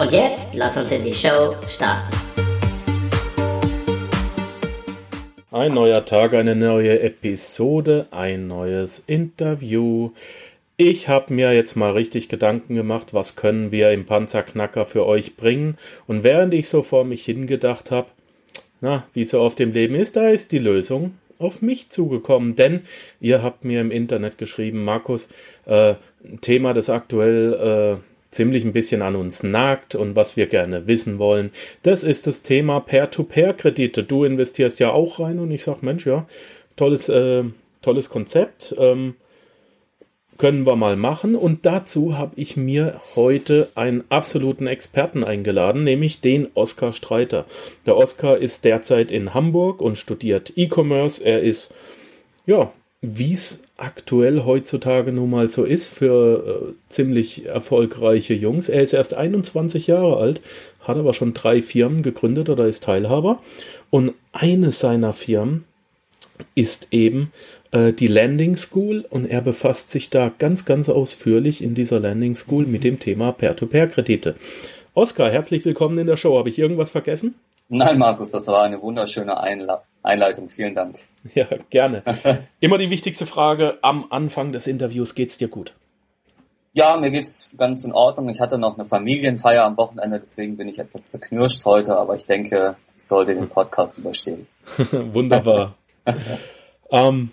Und jetzt lass uns in die Show starten. Ein neuer Tag, eine neue Episode, ein neues Interview. Ich habe mir jetzt mal richtig Gedanken gemacht, was können wir im Panzerknacker für euch bringen. Und während ich so vor mich hingedacht habe, na, wie so auf dem Leben ist, da ist die Lösung auf mich zugekommen. Denn ihr habt mir im Internet geschrieben, Markus, äh, Thema, das aktuell äh, ziemlich ein bisschen an uns nagt und was wir gerne wissen wollen, das ist das Thema Peer-to-Peer-Kredite. Du investierst ja auch rein und ich sag, Mensch, ja, tolles, äh, tolles Konzept. Ähm, können wir mal machen. Und dazu habe ich mir heute einen absoluten Experten eingeladen, nämlich den Oskar Streiter. Der Oskar ist derzeit in Hamburg und studiert E-Commerce. Er ist, ja, wie es aktuell heutzutage nun mal so ist für äh, ziemlich erfolgreiche Jungs. Er ist erst 21 Jahre alt, hat aber schon drei Firmen gegründet oder ist Teilhaber. Und eine seiner Firmen ist eben äh, die Landing School und er befasst sich da ganz, ganz ausführlich in dieser Landing School mit dem Thema Peer-to-Peer-Kredite. Oskar, herzlich willkommen in der Show. Habe ich irgendwas vergessen? Nein, Markus, das war eine wunderschöne Einla Einleitung. Vielen Dank. Ja, gerne. Immer die wichtigste Frage am Anfang des Interviews. Geht's dir gut? Ja, mir geht's ganz in Ordnung. Ich hatte noch eine Familienfeier am Wochenende, deswegen bin ich etwas zerknirscht heute, aber ich denke, ich sollte den Podcast überstehen. Wunderbar. ähm,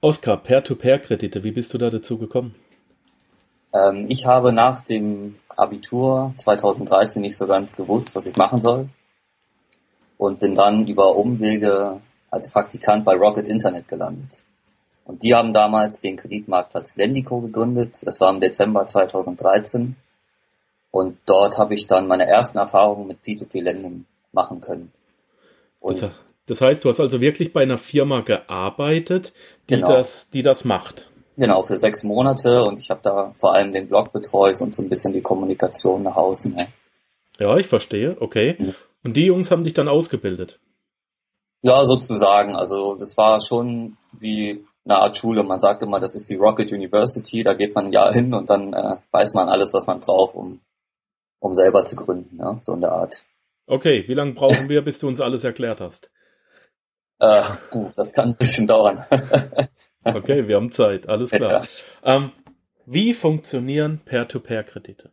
Oskar, Peer-to-Peer-Kredite, wie bist du da dazu gekommen? Ähm, ich habe nach dem Abitur 2013 nicht so ganz gewusst, was ich machen soll und bin dann über Umwege als Praktikant bei Rocket Internet gelandet. Und die haben damals den Kreditmarktplatz Lendico gegründet. Das war im Dezember 2013. Und dort habe ich dann meine ersten Erfahrungen mit P2P-Lending machen können. Das, das, heißt, du hast also wirklich bei einer Firma gearbeitet, die, genau. das, die das macht. Genau, für sechs Monate und ich habe da vor allem den Blog betreut und so ein bisschen die Kommunikation nach außen. Ne? Ja, ich verstehe, okay. Mhm. Und die Jungs haben dich dann ausgebildet? Ja, sozusagen. Also das war schon wie eine Art Schule. Man sagt immer, das ist die Rocket University. Da geht man ein Jahr hin und dann äh, weiß man alles, was man braucht, um, um selber zu gründen. Ja? So in der Art. Okay, wie lange brauchen wir, bis du uns alles erklärt hast? Äh, gut, das kann ein bisschen dauern. okay, wir haben Zeit, alles klar. Ja. Ähm, wie funktionieren Peer-to-Peer-Kredite?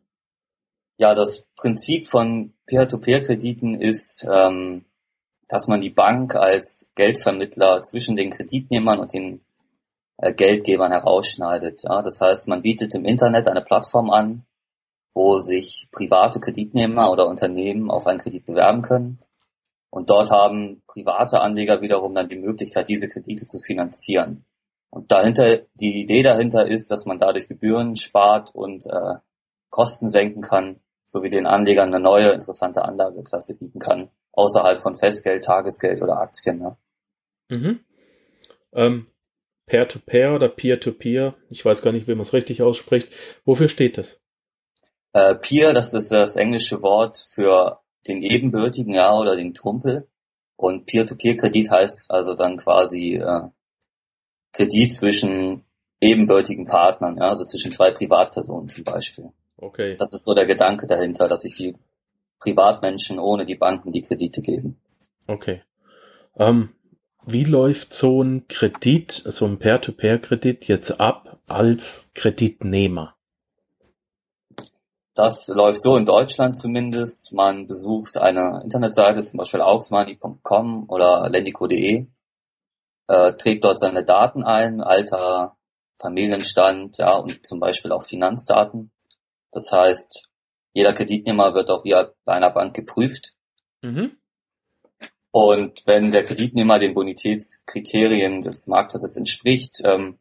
Ja, das Prinzip von Peer-to-Peer-Krediten ist, ähm, dass man die Bank als Geldvermittler zwischen den Kreditnehmern und den äh, Geldgebern herausschneidet. Ja, das heißt, man bietet im Internet eine Plattform an, wo sich private Kreditnehmer oder Unternehmen auf einen Kredit bewerben können. Und dort haben private Anleger wiederum dann die Möglichkeit, diese Kredite zu finanzieren. Und dahinter, die Idee dahinter ist, dass man dadurch Gebühren spart und äh, Kosten senken kann, sowie den Anlegern eine neue interessante Anlageklasse bieten kann, außerhalb von Festgeld, Tagesgeld oder Aktien. Ne? Mhm. Ähm, Peer-to-Peer oder Peer-to-Peer, ich weiß gar nicht, wie man es richtig ausspricht. Wofür steht das? Äh, Peer, das ist das englische Wort für den ebenbürtigen, ja, oder den Kumpel. Und Peer-to-Peer-Kredit heißt also dann quasi äh, Kredit zwischen ebenbürtigen Partnern, ja, also zwischen zwei Privatpersonen zum Beispiel. Okay. Das ist so der Gedanke dahinter, dass sich die Privatmenschen ohne die Banken die Kredite geben. Okay. Ähm, wie läuft so ein Kredit, so ein Peer-to-Peer-Kredit jetzt ab als Kreditnehmer? Das läuft so in Deutschland zumindest. Man besucht eine Internetseite, zum Beispiel auxmoney.com oder lendico.de, äh, trägt dort seine Daten ein, Alter, Familienstand, ja, und zum Beispiel auch Finanzdaten. Das heißt, jeder Kreditnehmer wird auch wie bei einer Bank geprüft. Mhm. Und wenn der Kreditnehmer den Bonitätskriterien des Marktplatzes entspricht, ähm,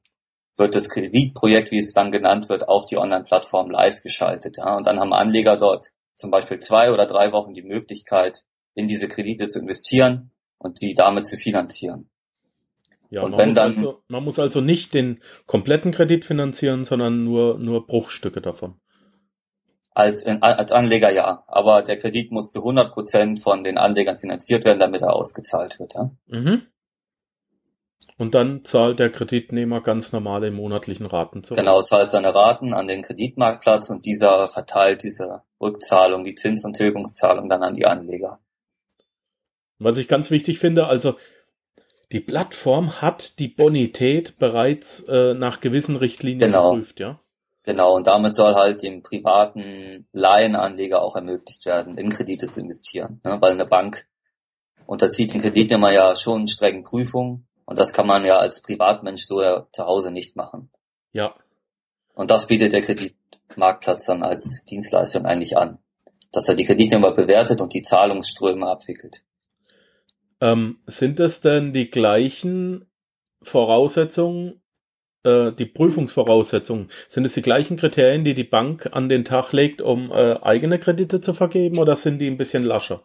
wird das Kreditprojekt, wie es dann genannt wird, auf die Online-Plattform live geschaltet. Ja? Und dann haben Anleger dort zum Beispiel zwei oder drei Wochen die Möglichkeit, in diese Kredite zu investieren und sie damit zu finanzieren. Ja, und man, wenn muss dann, also, man muss also nicht den kompletten Kredit finanzieren, sondern nur, nur Bruchstücke davon. Als, als Anleger ja, aber der Kredit muss zu 100 Prozent von den Anlegern finanziert werden, damit er ausgezahlt wird. Ja? Mhm. Und dann zahlt der Kreditnehmer ganz normale monatlichen Raten zurück. Genau, zahlt seine Raten an den Kreditmarktplatz und dieser verteilt diese Rückzahlung, die Zins- und Tilgungszahlung dann an die Anleger. Was ich ganz wichtig finde, also die Plattform hat die Bonität bereits äh, nach gewissen Richtlinien genau. geprüft, ja? Genau, und damit soll halt dem privaten Laienanleger auch ermöglicht werden, in Kredite zu investieren. Ne? Weil eine Bank unterzieht den Kreditnehmer ja schon strengen Prüfungen und das kann man ja als Privatmensch so ja zu Hause nicht machen. Ja. Und das bietet der Kreditmarktplatz dann als Dienstleistung eigentlich an, dass er die Kreditnehmer bewertet und die Zahlungsströme abwickelt. Ähm, sind das denn die gleichen Voraussetzungen, äh, die Prüfungsvoraussetzungen, sind es die gleichen Kriterien, die die Bank an den Tag legt, um äh, eigene Kredite zu vergeben oder sind die ein bisschen lascher?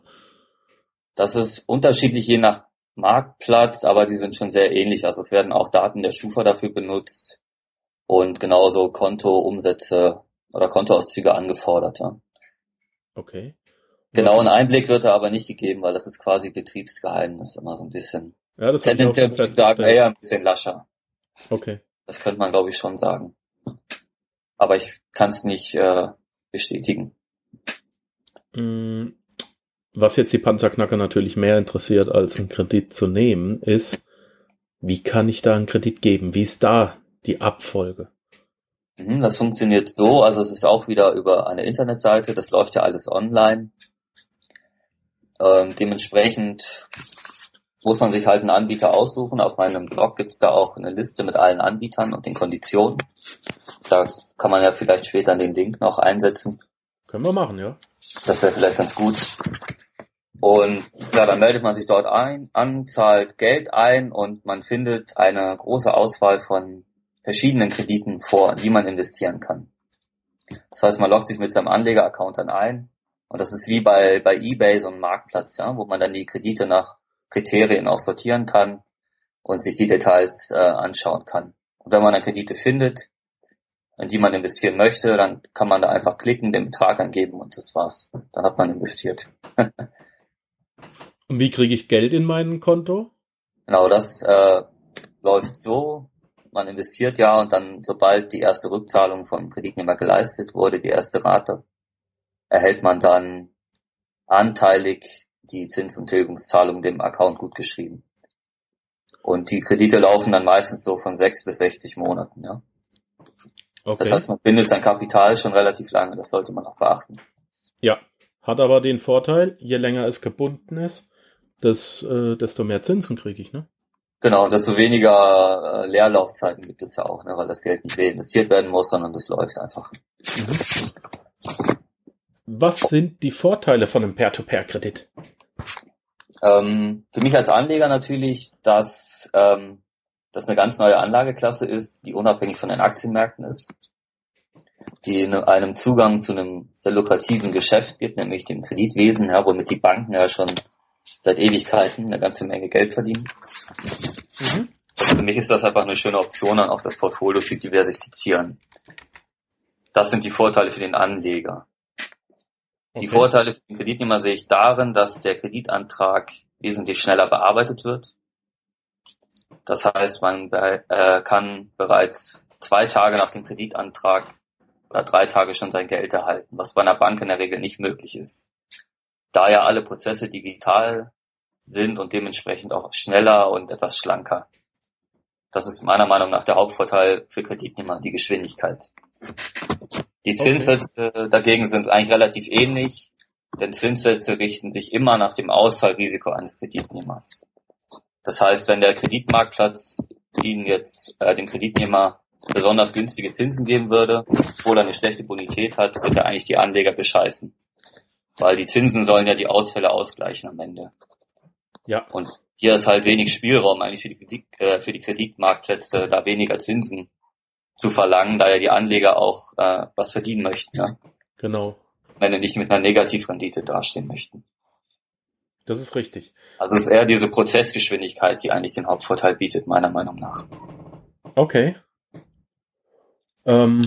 Das ist unterschiedlich je nach Marktplatz, aber die sind schon sehr ähnlich. Also es werden auch Daten der Schufa dafür benutzt und genauso Kontoumsätze oder Kontoauszüge angefordert. Ja. Okay. Genau, ein Einblick wird da aber nicht gegeben, weil das ist quasi Betriebsgeheimnis, immer so ein bisschen. Ja, das Tendenziell würde ich sagen, eher ein bisschen lascher. Okay. Das könnte man, glaube ich, schon sagen. Aber ich kann es nicht äh, bestätigen. Mm, was jetzt die Panzerknacker natürlich mehr interessiert, als einen Kredit zu nehmen, ist, wie kann ich da einen Kredit geben? Wie ist da die Abfolge? Mhm, das funktioniert so, also es ist auch wieder über eine Internetseite, das läuft ja alles online. Ähm, dementsprechend muss man sich halt einen Anbieter aussuchen. Auf meinem Blog gibt es da auch eine Liste mit allen Anbietern und den Konditionen. Da kann man ja vielleicht später den Link noch einsetzen. Können wir machen, ja. Das wäre vielleicht ganz gut. Und ja, dann meldet man sich dort ein, an, zahlt Geld ein und man findet eine große Auswahl von verschiedenen Krediten vor, die man investieren kann. Das heißt, man loggt sich mit seinem Anlegeraccount dann ein und das ist wie bei, bei eBay so ein Marktplatz, ja, wo man dann die Kredite nach Kriterien auch sortieren kann und sich die Details äh, anschauen kann. Und wenn man dann Kredite findet, in die man investieren möchte, dann kann man da einfach klicken, den Betrag angeben und das war's. Dann hat man investiert. und wie kriege ich Geld in mein Konto? Genau, das äh, läuft so. Man investiert ja und dann, sobald die erste Rückzahlung vom Kreditnehmer geleistet wurde, die erste Rate, erhält man dann anteilig die Zins- und Tilgungszahlung dem Account gutgeschrieben. Und die Kredite laufen dann meistens so von sechs bis 60 Monaten, ja. Okay. Das heißt, man bindet sein Kapital schon relativ lange, das sollte man auch beachten. Ja, hat aber den Vorteil, je länger es gebunden ist, das, äh, desto mehr Zinsen kriege ich, ne? Genau, und desto weniger äh, Leerlaufzeiten gibt es ja auch, ne, weil das Geld nicht reinvestiert werden muss, sondern das läuft einfach. Mhm. Was sind die Vorteile von einem Peer-to-Peer-Kredit? Ähm, für mich als Anleger natürlich, dass ähm, das eine ganz neue Anlageklasse ist, die unabhängig von den Aktienmärkten ist, die einem Zugang zu einem sehr lukrativen Geschäft gibt, nämlich dem Kreditwesen, ja, womit die Banken ja schon seit Ewigkeiten eine ganze Menge Geld verdienen. Mhm. Für mich ist das einfach eine schöne Option, dann auch das Portfolio zu diversifizieren. Das sind die Vorteile für den Anleger. Okay. Die Vorteile für den Kreditnehmer sehe ich darin, dass der Kreditantrag wesentlich schneller bearbeitet wird. Das heißt, man äh, kann bereits zwei Tage nach dem Kreditantrag oder drei Tage schon sein Geld erhalten, was bei einer Bank in der Regel nicht möglich ist. Da ja alle Prozesse digital sind und dementsprechend auch schneller und etwas schlanker. Das ist meiner Meinung nach der Hauptvorteil für Kreditnehmer, die Geschwindigkeit. Die Zinssätze okay. dagegen sind eigentlich relativ ähnlich, denn Zinssätze richten sich immer nach dem Ausfallrisiko eines Kreditnehmers. Das heißt, wenn der Kreditmarktplatz Ihnen jetzt äh, dem Kreditnehmer besonders günstige Zinsen geben würde, obwohl er eine schlechte Bonität hat, wird er eigentlich die Anleger bescheißen. Weil die Zinsen sollen ja die Ausfälle ausgleichen am Ende. Ja. Und hier ist halt wenig Spielraum eigentlich für die, Kredit, äh, für die Kreditmarktplätze, da weniger Zinsen zu verlangen, da ja die Anleger auch äh, was verdienen möchten. Ne? Genau. Wenn sie nicht mit einer Negativrendite dastehen möchten. Das ist richtig. Also es ist eher diese Prozessgeschwindigkeit, die eigentlich den Hauptvorteil bietet, meiner Meinung nach. Okay. Ähm,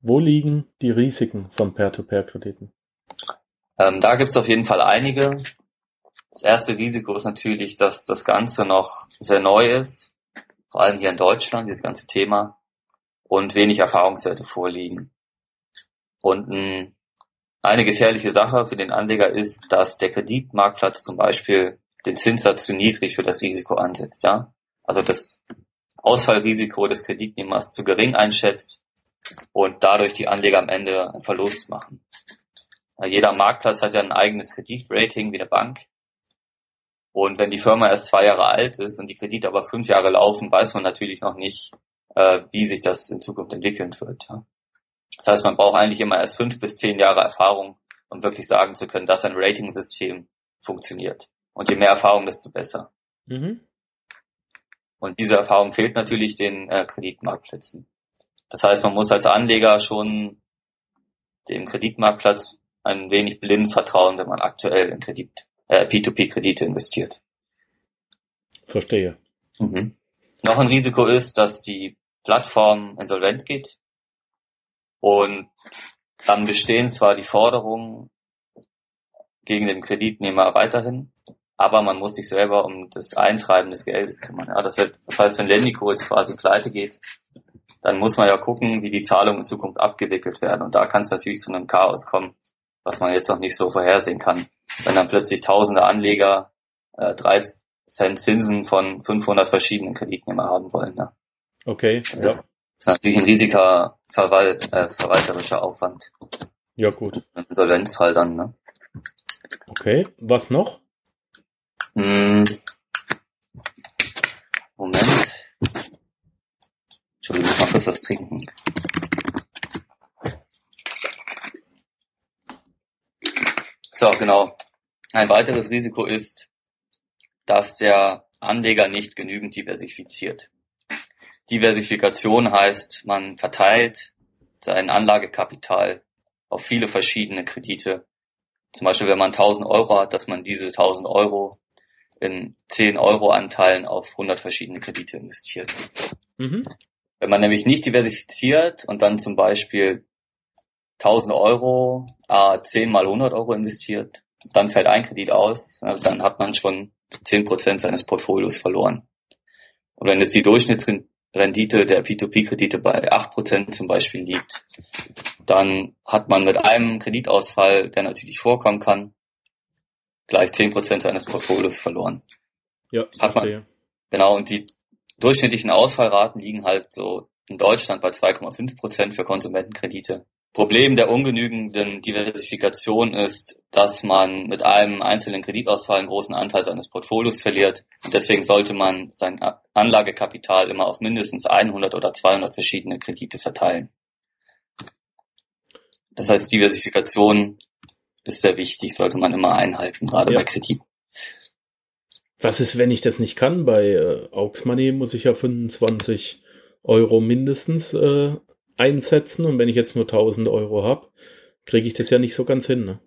wo liegen die Risiken von Peer-to-Peer-Krediten? Ähm, da gibt es auf jeden Fall einige. Das erste Risiko ist natürlich, dass das Ganze noch sehr neu ist, vor allem hier in Deutschland, dieses ganze Thema, und wenig Erfahrungswerte vorliegen. Und ein, eine gefährliche Sache für den Anleger ist, dass der Kreditmarktplatz zum Beispiel den Zinssatz zu niedrig für das Risiko ansetzt, ja. Also das Ausfallrisiko des Kreditnehmers zu gering einschätzt und dadurch die Anleger am Ende einen Verlust machen. Jeder Marktplatz hat ja ein eigenes Kreditrating wie eine Bank. Und wenn die Firma erst zwei Jahre alt ist und die Kredite aber fünf Jahre laufen, weiß man natürlich noch nicht, äh, wie sich das in Zukunft entwickeln wird. Das heißt, man braucht eigentlich immer erst fünf bis zehn Jahre Erfahrung, um wirklich sagen zu können, dass ein Ratingsystem funktioniert. Und je mehr Erfahrung, desto besser. Mhm. Und diese Erfahrung fehlt natürlich den äh, Kreditmarktplätzen. Das heißt, man muss als Anleger schon dem Kreditmarktplatz ein wenig blind vertrauen, wenn man aktuell in Kredit, äh, P2P-Kredite investiert. Verstehe. Mhm. Noch ein Risiko ist, dass die Plattform insolvent geht und dann bestehen zwar die Forderungen gegen den Kreditnehmer weiterhin, aber man muss sich selber um das Eintreiben des Geldes kümmern. Ja, das, heißt, das heißt, wenn Lendico jetzt quasi pleite geht, dann muss man ja gucken, wie die Zahlungen in Zukunft abgewickelt werden. Und da kann es natürlich zu einem Chaos kommen, was man jetzt noch nicht so vorhersehen kann. Wenn dann plötzlich tausende Anleger äh, 3 Cent Zinsen von 500 verschiedenen Kreditnehmer haben wollen. Ja. Okay, also, ja. ist natürlich ein riesiger Verwal äh, verwalterischer Aufwand. Ja, gut. Das ist ein Insolvenzfall dann, ne? Okay, was noch? Hm. Moment. Entschuldigung, ich muss mal kurz was trinken. So, genau. Ein weiteres Risiko ist, dass der Anleger nicht genügend diversifiziert. Diversifikation heißt, man verteilt sein Anlagekapital auf viele verschiedene Kredite. Zum Beispiel, wenn man 1000 Euro hat, dass man diese 1000 Euro in 10 Euro Anteilen auf 100 verschiedene Kredite investiert. Mhm. Wenn man nämlich nicht diversifiziert und dann zum Beispiel 1000 Euro, äh, 10 mal 100 Euro investiert, dann fällt ein Kredit aus, dann hat man schon 10 Prozent seines Portfolios verloren. Und wenn jetzt die Durchschnittsrendite der P2P-Kredite bei 8 Prozent zum Beispiel liegt, dann hat man mit einem Kreditausfall, der natürlich vorkommen kann, gleich 10 Prozent seines Portfolios verloren. Ja, hat man, genau, und die durchschnittlichen Ausfallraten liegen halt so in Deutschland bei 2,5 Prozent für Konsumentenkredite Problem der ungenügenden Diversifikation ist, dass man mit einem einzelnen Kreditausfall einen großen Anteil seines Portfolios verliert. Deswegen sollte man sein Anlagekapital immer auf mindestens 100 oder 200 verschiedene Kredite verteilen. Das heißt, Diversifikation ist sehr wichtig, sollte man immer einhalten, gerade ja. bei Krediten. Was ist, wenn ich das nicht kann? Bei äh, Aux Money muss ich ja 25 Euro mindestens äh, einsetzen und wenn ich jetzt nur 1000 Euro habe, kriege ich das ja nicht so ganz hin. Ne?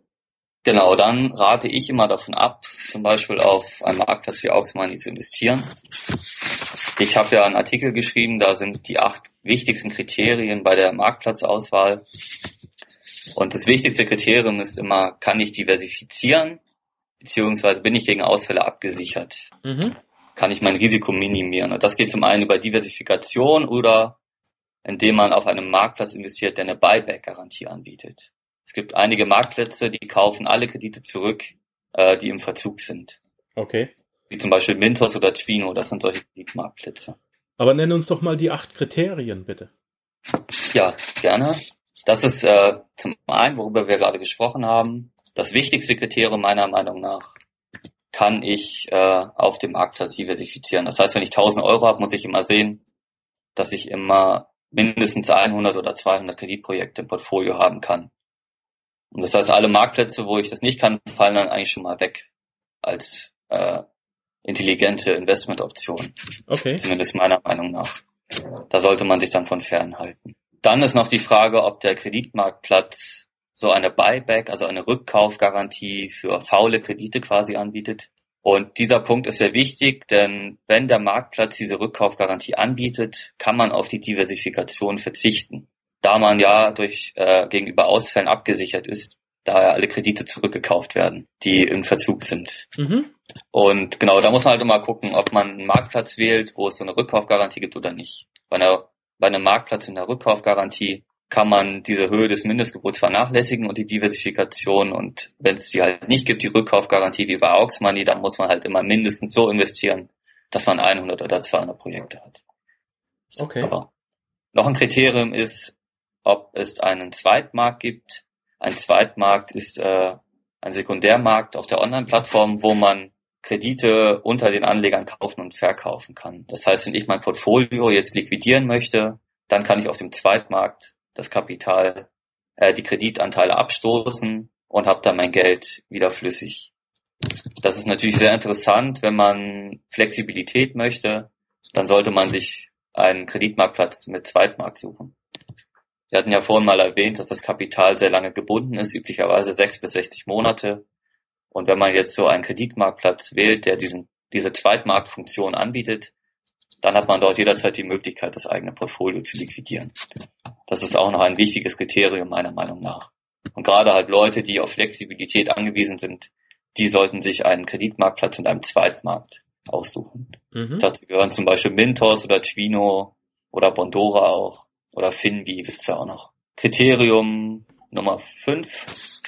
Genau, dann rate ich immer davon ab, zum Beispiel auf einen Marktplatz wie Auxmoney zu investieren. Ich habe ja einen Artikel geschrieben, da sind die acht wichtigsten Kriterien bei der Marktplatzauswahl. Und das wichtigste Kriterium ist immer, kann ich diversifizieren, beziehungsweise bin ich gegen Ausfälle abgesichert? Mhm. Kann ich mein Risiko minimieren? Und das geht zum einen über Diversifikation oder indem man auf einem Marktplatz investiert, der eine Buyback-Garantie anbietet. Es gibt einige Marktplätze, die kaufen alle Kredite zurück, äh, die im Verzug sind. Okay. Wie zum Beispiel Mintos oder Twino, das sind solche Kreditmarktplätze. Aber nenn uns doch mal die acht Kriterien, bitte. Ja, gerne. Das ist äh, zum einen, worüber wir gerade gesprochen haben, das wichtigste Kriterium meiner Meinung nach, kann ich äh, auf dem Marktplatz diversifizieren. Das heißt, wenn ich 1000 Euro habe, muss ich immer sehen, dass ich immer mindestens 100 oder 200 Kreditprojekte im Portfolio haben kann. Und das heißt, alle Marktplätze, wo ich das nicht kann, fallen dann eigentlich schon mal weg als äh, intelligente Investmentoption. Okay. Zumindest meiner Meinung nach. da sollte man sich dann von fernhalten. Dann ist noch die Frage, ob der Kreditmarktplatz so eine Buyback, also eine Rückkaufgarantie für faule Kredite quasi anbietet. Und dieser Punkt ist sehr wichtig, denn wenn der Marktplatz diese Rückkaufgarantie anbietet, kann man auf die Diversifikation verzichten. Da man ja durch äh, gegenüber Ausfällen abgesichert ist, da ja alle Kredite zurückgekauft werden, die im Verzug sind. Mhm. Und genau, da muss man halt immer gucken, ob man einen Marktplatz wählt, wo es so eine Rückkaufgarantie gibt oder nicht. Bei, einer, bei einem Marktplatz in der Rückkaufgarantie kann man diese Höhe des Mindestgebots vernachlässigen und die Diversifikation. Und wenn es die halt nicht gibt, die Rückkaufgarantie wie bei Aux Money, dann muss man halt immer mindestens so investieren, dass man 100 oder 200 Projekte hat. Okay. Aber noch ein Kriterium ist, ob es einen Zweitmarkt gibt, ein Zweitmarkt ist äh, ein Sekundärmarkt auf der Online-Plattform, wo man Kredite unter den Anlegern kaufen und verkaufen kann. Das heißt, wenn ich mein Portfolio jetzt liquidieren möchte, dann kann ich auf dem Zweitmarkt das Kapital, äh, die Kreditanteile abstoßen und habe dann mein Geld wieder flüssig. Das ist natürlich sehr interessant, wenn man Flexibilität möchte, dann sollte man sich einen Kreditmarktplatz mit Zweitmarkt suchen. Wir hatten ja vorhin mal erwähnt, dass das Kapital sehr lange gebunden ist, üblicherweise sechs bis 60 Monate. Und wenn man jetzt so einen Kreditmarktplatz wählt, der diesen, diese Zweitmarktfunktion anbietet, dann hat man dort jederzeit die Möglichkeit, das eigene Portfolio zu liquidieren. Das ist auch noch ein wichtiges Kriterium meiner Meinung nach. Und gerade halt Leute, die auf Flexibilität angewiesen sind, die sollten sich einen Kreditmarktplatz in einem Zweitmarkt aussuchen. Mhm. Dazu gehören zum Beispiel Mintos oder Twino oder Bondora auch. Oder Finbi gibt's ja auch noch. Kriterium Nummer 5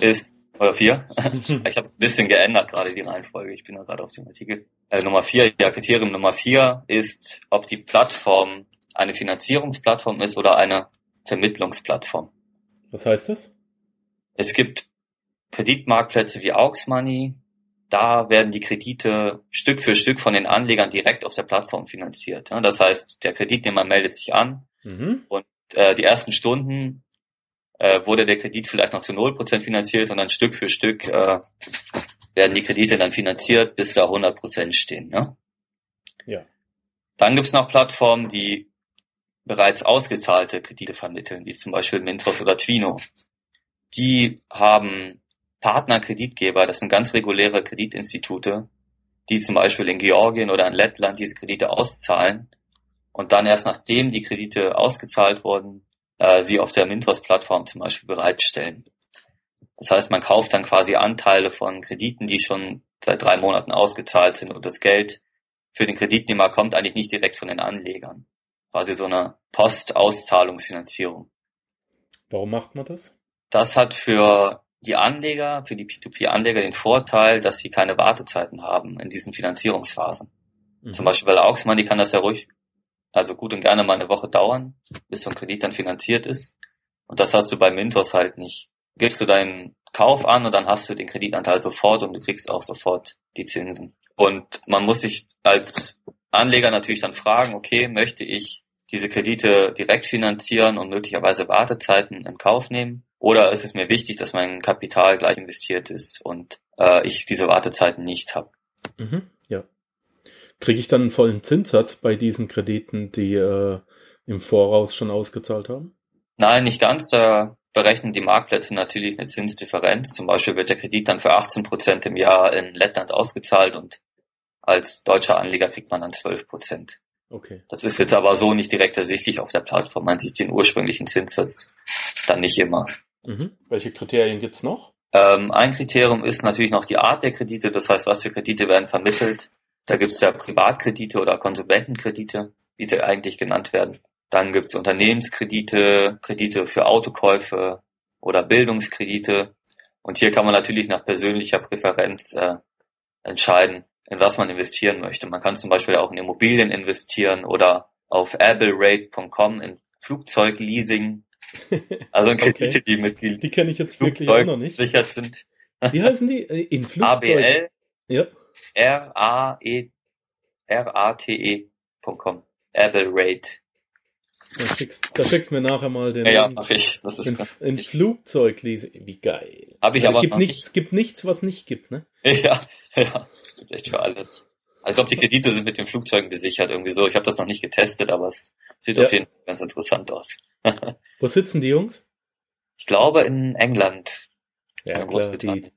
ist, oder 4, ich habe ein bisschen geändert gerade die Reihenfolge, ich bin ja gerade auf dem Artikel. Äh, Nummer 4, ja, Kriterium Nummer 4 ist, ob die Plattform eine Finanzierungsplattform ist oder eine Vermittlungsplattform. Was heißt das? Es gibt Kreditmarktplätze wie Aux Money, da werden die Kredite Stück für Stück von den Anlegern direkt auf der Plattform finanziert. Das heißt, der Kreditnehmer meldet sich an, Mhm. Und äh, die ersten Stunden äh, wurde der Kredit vielleicht noch zu 0% finanziert und dann Stück für Stück äh, werden die Kredite dann finanziert, bis da 100% stehen. Ne? Ja. Dann gibt's noch Plattformen, die bereits ausgezahlte Kredite vermitteln, wie zum Beispiel Mintos oder Twino. Die haben Partnerkreditgeber, das sind ganz reguläre Kreditinstitute, die zum Beispiel in Georgien oder in Lettland diese Kredite auszahlen und dann erst nachdem die Kredite ausgezahlt wurden, äh, sie auf der Mintos-Plattform zum Beispiel bereitstellen. Das heißt, man kauft dann quasi Anteile von Krediten, die schon seit drei Monaten ausgezahlt sind und das Geld für den Kreditnehmer kommt eigentlich nicht direkt von den Anlegern. Quasi so eine Post-Auszahlungsfinanzierung. Warum macht man das? Das hat für die Anleger, für die P2P-Anleger den Vorteil, dass sie keine Wartezeiten haben in diesen Finanzierungsphasen. Mhm. Zum Beispiel bei der Aux Money kann das ja ruhig also gut und gerne mal eine Woche dauern, bis so ein Kredit dann finanziert ist. Und das hast du bei Mintos halt nicht. Gibst du deinen Kauf an und dann hast du den Kreditanteil sofort und du kriegst auch sofort die Zinsen. Und man muss sich als Anleger natürlich dann fragen, okay, möchte ich diese Kredite direkt finanzieren und möglicherweise Wartezeiten in Kauf nehmen? Oder ist es mir wichtig, dass mein Kapital gleich investiert ist und äh, ich diese Wartezeiten nicht habe? Mhm. Kriege ich dann einen vollen Zinssatz bei diesen Krediten, die äh, im Voraus schon ausgezahlt haben? Nein, nicht ganz. Da berechnen die Marktplätze natürlich eine Zinsdifferenz. Zum Beispiel wird der Kredit dann für 18 Prozent im Jahr in Lettland ausgezahlt und als deutscher Anleger kriegt man dann 12 Prozent. Okay. Das ist jetzt aber so nicht direkt ersichtlich auf der Plattform. Man sieht den ursprünglichen Zinssatz dann nicht immer. Mhm. Welche Kriterien gibt's noch? Ähm, ein Kriterium ist natürlich noch die Art der Kredite, das heißt, was für Kredite werden vermittelt. Da gibt's ja Privatkredite oder Konsumentenkredite, wie sie eigentlich genannt werden. Dann gibt's Unternehmenskredite, Kredite für Autokäufe oder Bildungskredite. Und hier kann man natürlich nach persönlicher Präferenz äh, entscheiden, in was man investieren möchte. Man kann zum Beispiel auch in Immobilien investieren oder auf ablerate.com in Flugzeugleasing. Also in Kredite, okay. die mit die kenne ich jetzt wirklich auch noch nicht. sichert sind. Wie heißen die? Äh, in Flugzeug? ABL. Ja. R-A-E, R-A-T-E.com. Apple Rate. Da schickst, da schickst mir nachher mal den. Ja, ja mach ich. Das ist in, in Flugzeug. Wie geil. Hab ich also, aber gibt nichts, nicht. gibt nichts, was nicht gibt, ne? Ja, ja. Es gibt echt für alles. Also ich glaube, die Kredite sind mit den Flugzeugen besichert irgendwie so. Ich habe das noch nicht getestet, aber es sieht Ja. auf jeden Fall ganz interessant aus. Wo sitzen die Jungs? Ich glaube in England. Ja, in klar, die.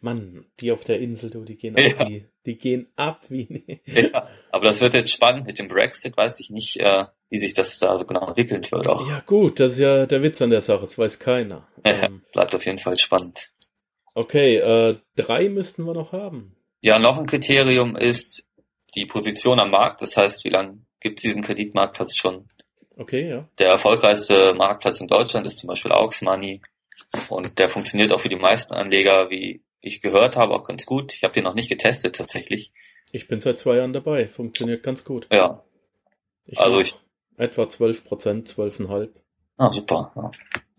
Mann, die auf der Insel, du, die gehen Ja. wie, die gehen ab wie, Ja, aber das wird jetzt spannend mit dem Brexit. Weiß ich nicht, äh, wie sich das da so genau entwickeln wird. Auch Ja gut, das ist ja der Witz an der Sache, das weiß keiner. Ja. Ähm, bleibt auf jeden Fall spannend. okay, äh, drei müssten wir noch haben. Ja, noch ein Kriterium ist die Position am Markt. Das heißt, wie lange gibt es diesen Kreditmarktplatz schon? Okay, ja. Der erfolgreichste Marktplatz in Deutschland ist zum Beispiel Aux Money und der funktioniert auch für die meisten Anleger, wie ich gehört habe, auch ganz gut. Ich habe den noch nicht getestet tatsächlich. Ich bin seit zwei Jahren dabei, funktioniert ganz gut. Ja, Ich Also ich- etwa 12 Prozent, 12,5 ah, super. Ja.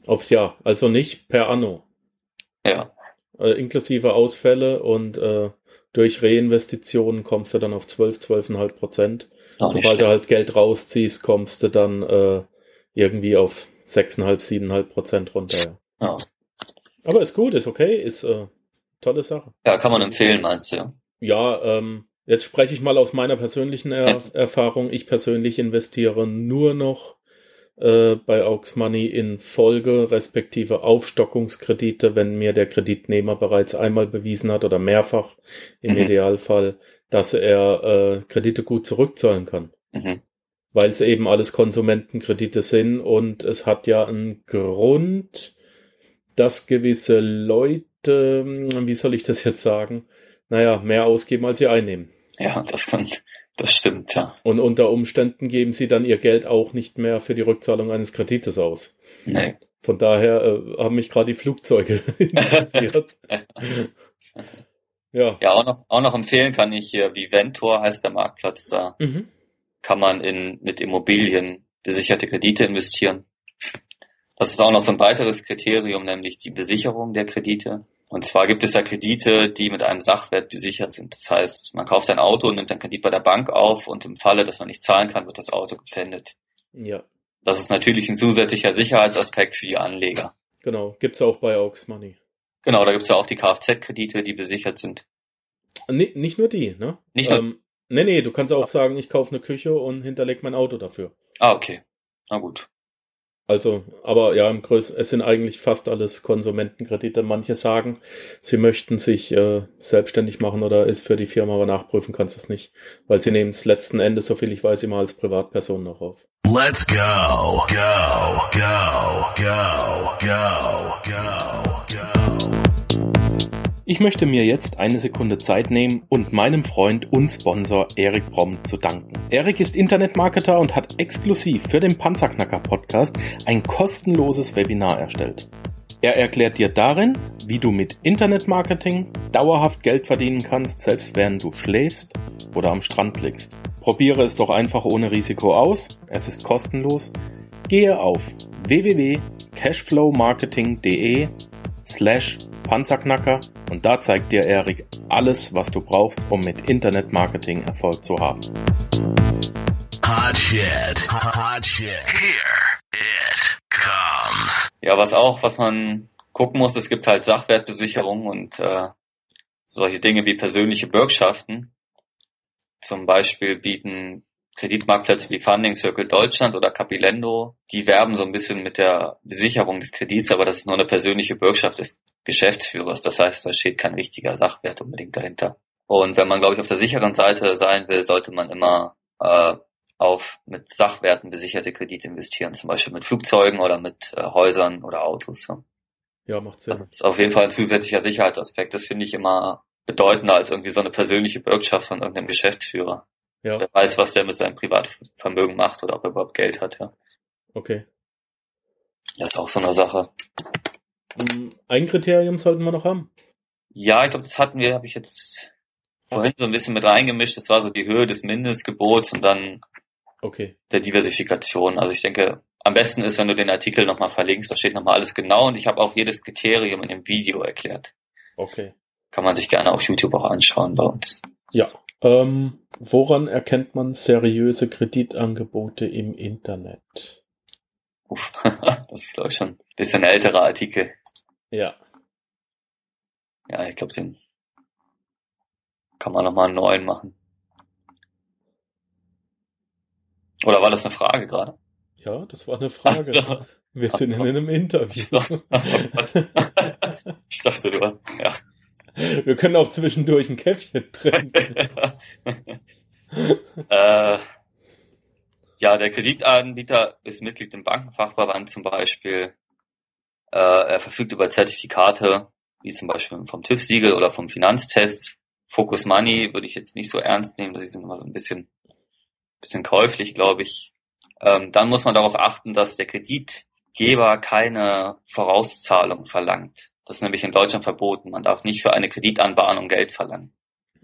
aufs Jahr. Also nicht per Anno. ja, Äh, inklusive Ausfälle und äh, durch Reinvestitionen kommst du dann auf 12, 12,5 Prozent. Sobald du halt Geld rausziehst, kommst du dann äh, irgendwie auf 6,5, 7,5 Prozent runter. Ja. Ja. Aber ist gut, ist okay, ist äh, tolle Sache. ja, kann man empfehlen, meinst du? Ja? Ja, ähm, jetzt spreche ich mal aus meiner persönlichen er Erfahrung. Ich persönlich investiere nur noch äh, bei Aux Money in Folge respektive Aufstockungskredite, wenn mir der Kreditnehmer bereits einmal bewiesen hat oder mehrfach im Mhm. Idealfall, dass er äh, Kredite gut zurückzahlen kann. Mhm. Weil es eben alles Konsumentenkredite sind und es hat ja einen Grund, dass gewisse Leute, wie soll ich das jetzt sagen, naja, mehr ausgeben, als sie einnehmen. Ja, das kann, das stimmt, ja. Und unter Umständen geben sie dann ihr Geld auch nicht mehr für die Rückzahlung eines Kredites aus. Nee. Von daher äh, haben mich gerade die Flugzeuge interessiert. ja. Ja, auch noch, auch noch empfehlen kann ich hier, Viventor heißt der Marktplatz da. Mhm. kann man in, mit Immobilien besicherte Kredite investieren. Das ist auch noch so ein weiteres Kriterium, nämlich die Besicherung der Kredite. Und zwar gibt es ja Kredite, die mit einem Sachwert besichert sind. Das heißt, man kauft ein Auto und nimmt einen Kredit bei der Bank auf und im Falle, dass man nicht zahlen kann, wird das Auto gepfändet. Ja, Das ist natürlich ein zusätzlicher Sicherheitsaspekt für die Anleger. genau. Gibt's auch bei Aux Money. Genau, da gibt es ja auch die Kfz-Kredite, die besichert sind. Nee, nicht nur die, ne? Nicht nur- ähm, nee, nee, du kannst auch sagen, ich kaufe eine Küche und hinterleg mein Auto dafür. Ah, okay. Na gut. Also, aber ja, im Größ es sind eigentlich fast alles Konsumentenkredite. Manche sagen, sie möchten sich äh, selbstständig machen oder ist für die Firma, aber nachprüfen kannst du es nicht, weil sie nehmen es letzten Endes, so viel ich weiß, immer als Privatperson noch auf. Let's go, go, go, go, go, go, go. Ich möchte mir jetzt eine Sekunde Zeit nehmen und meinem Freund und Sponsor Erik Bromm zu danken. Erik ist Internetmarketer und hat exklusiv für den Panzerknacker Podcast ein kostenloses Webinar erstellt. Er erklärt dir darin, wie du mit Internetmarketing dauerhaft Geld verdienen kannst, selbst während du schläfst oder am Strand liegst. Probiere es doch einfach ohne Risiko aus. Es ist kostenlos. Gehe auf www.cashflowmarketing.de slash Panzerknacker und da zeigt dir Erik alles, was du brauchst, um mit Internetmarketing Erfolg zu haben. Hot shit, hot shit. Here it comes. Ja, was auch, was man gucken muss, es gibt halt Sachwertbesicherung und äh, solche Dinge wie persönliche Bürgschaften. Zum Beispiel bieten Kreditmarktplätze wie Funding Circle Deutschland oder Capilendo, die werben so ein bisschen mit der Besicherung des Kredits, aber das ist nur eine persönliche Bürgschaft des Geschäftsführers. Das heißt, da steht kein richtiger Sachwert unbedingt dahinter. Und wenn man, glaube ich, auf der sicheren Seite sein will, sollte man immer äh, auf mit Sachwerten besicherte Kredite investieren, zum Beispiel mit Flugzeugen oder mit äh, Häusern oder Autos. Ja. Ja, macht Sinn. Das ist auf jeden Fall ein zusätzlicher Sicherheitsaspekt. Das finde ich immer bedeutender als irgendwie so eine persönliche Bürgschaft von irgendeinem Geschäftsführer. Ja, Der weiß, was der mit seinem Privatvermögen macht oder ob er überhaupt Geld hat. Ja. okay. Das ist auch so eine Sache. Hm, Ein Kriterium sollten wir noch haben. Ja, ich glaube, das hatten wir, habe ich jetzt vorhin so ein bisschen mit reingemischt. Das war so die Höhe des Mindestgebots und dann Okay. der Diversifikation. Also ich denke, am besten ist, wenn du den Artikel nochmal verlinkst, da steht nochmal alles genau und ich habe auch jedes Kriterium in dem Video erklärt. Okay. Kann man sich gerne auf YouTube auch anschauen bei uns. Ja. Ähm, woran erkennt man seriöse Kreditangebote im Internet? Uff, das ist glaube ich schon ein bisschen älterer Artikel. Ja. Ja, ich glaube, den kann man nochmal einen neuen machen. Oder war das eine Frage gerade? Ja, das war eine Frage. So. Wir Ach sind so. in einem Interview. Ich dachte, du, ja. Wir können auch zwischendurch ein Käffchen trinken. äh, ja, der Kreditanbieter ist Mitglied im Bankenfachverband zum Beispiel. Äh, er verfügt über Zertifikate, wie zum Beispiel vom TÜV-Siegel oder vom Finanztest. Focus Money würde ich jetzt nicht so ernst nehmen, die sind immer so ein bisschen, bisschen käuflich, glaube ich. Ähm, dann muss man darauf achten, dass der Kreditgeber keine Vorauszahlung verlangt. Das ist nämlich in Deutschland verboten. Man darf nicht für eine Kreditanbahnung Geld verlangen.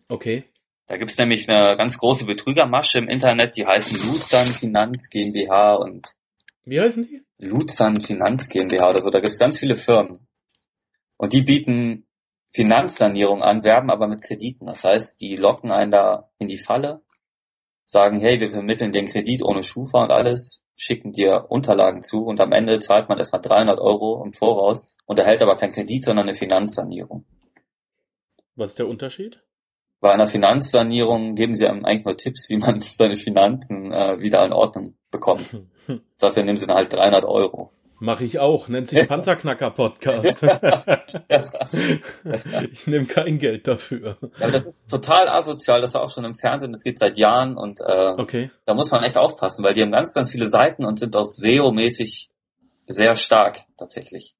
Okay. Da gibt's nämlich eine ganz große Betrügermasche im Internet, die heißen Luzern Finanz GmbH und Wie heißen die? Luzern Finanz GmbH oder so. Da gibt's ganz viele Firmen. Und die bieten Finanzsanierung an, werben aber mit Krediten. Das heißt, die locken einen da in die Falle, sagen, hey, wir vermitteln den Kredit ohne Schufa und alles, schicken dir Unterlagen zu und am Ende zahlt man erstmal 300 Euro im Voraus und erhält aber kein Kredit, sondern eine Finanzsanierung. Was ist der Unterschied? Bei einer Finanzsanierung geben sie einem eigentlich nur Tipps, wie man seine Finanzen äh, wieder in Ordnung bekommt. Dafür nehmen sie dann halt 300 Euro. Mache ich auch. Nennt sich Panzerknacker-Podcast. ich nehme kein Geld dafür. Ja, aber das ist total asozial, das war auch schon im Fernsehen, das geht seit Jahren und äh, Okay. da muss man echt aufpassen, weil die haben ganz, ganz viele Seiten und sind auch SEO-mäßig sehr stark tatsächlich.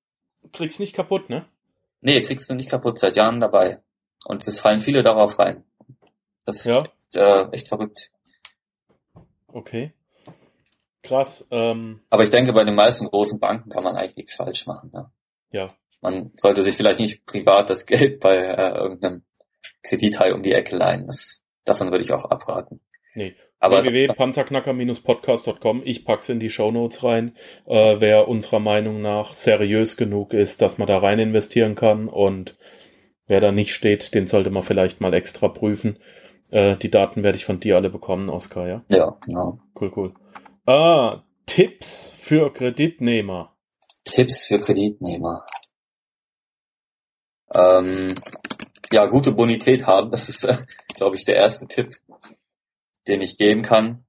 Kriegst nicht kaputt, ne? Nee, kriegst du nicht kaputt, seit Jahren dabei. Und es fallen viele darauf rein. Das ist Ja. echt, äh, echt verrückt. Okay. Krass. Ähm, Aber ich denke, bei den meisten großen Banken kann man eigentlich nichts falsch machen. Ja. ja. Man sollte sich vielleicht nicht privat das Geld bei äh, irgendeinem Kredithai um die Ecke leihen. Das, davon würde ich auch abraten. Nee. Aber www.panzerknacker-podcast.com. Ich pack's in die Shownotes rein. Äh, wer unserer Meinung nach seriös genug ist, dass man da rein investieren kann und wer da nicht steht, den sollte man vielleicht mal extra prüfen. Äh, die Daten werde ich von dir alle bekommen, Oskar, ja? ja, genau. Cool, cool. Ah, Tipps für Kreditnehmer. Tipps für Kreditnehmer. Ähm, ja, gute Bonität haben, das ist, äh, glaube ich, der erste Tipp, den ich geben kann.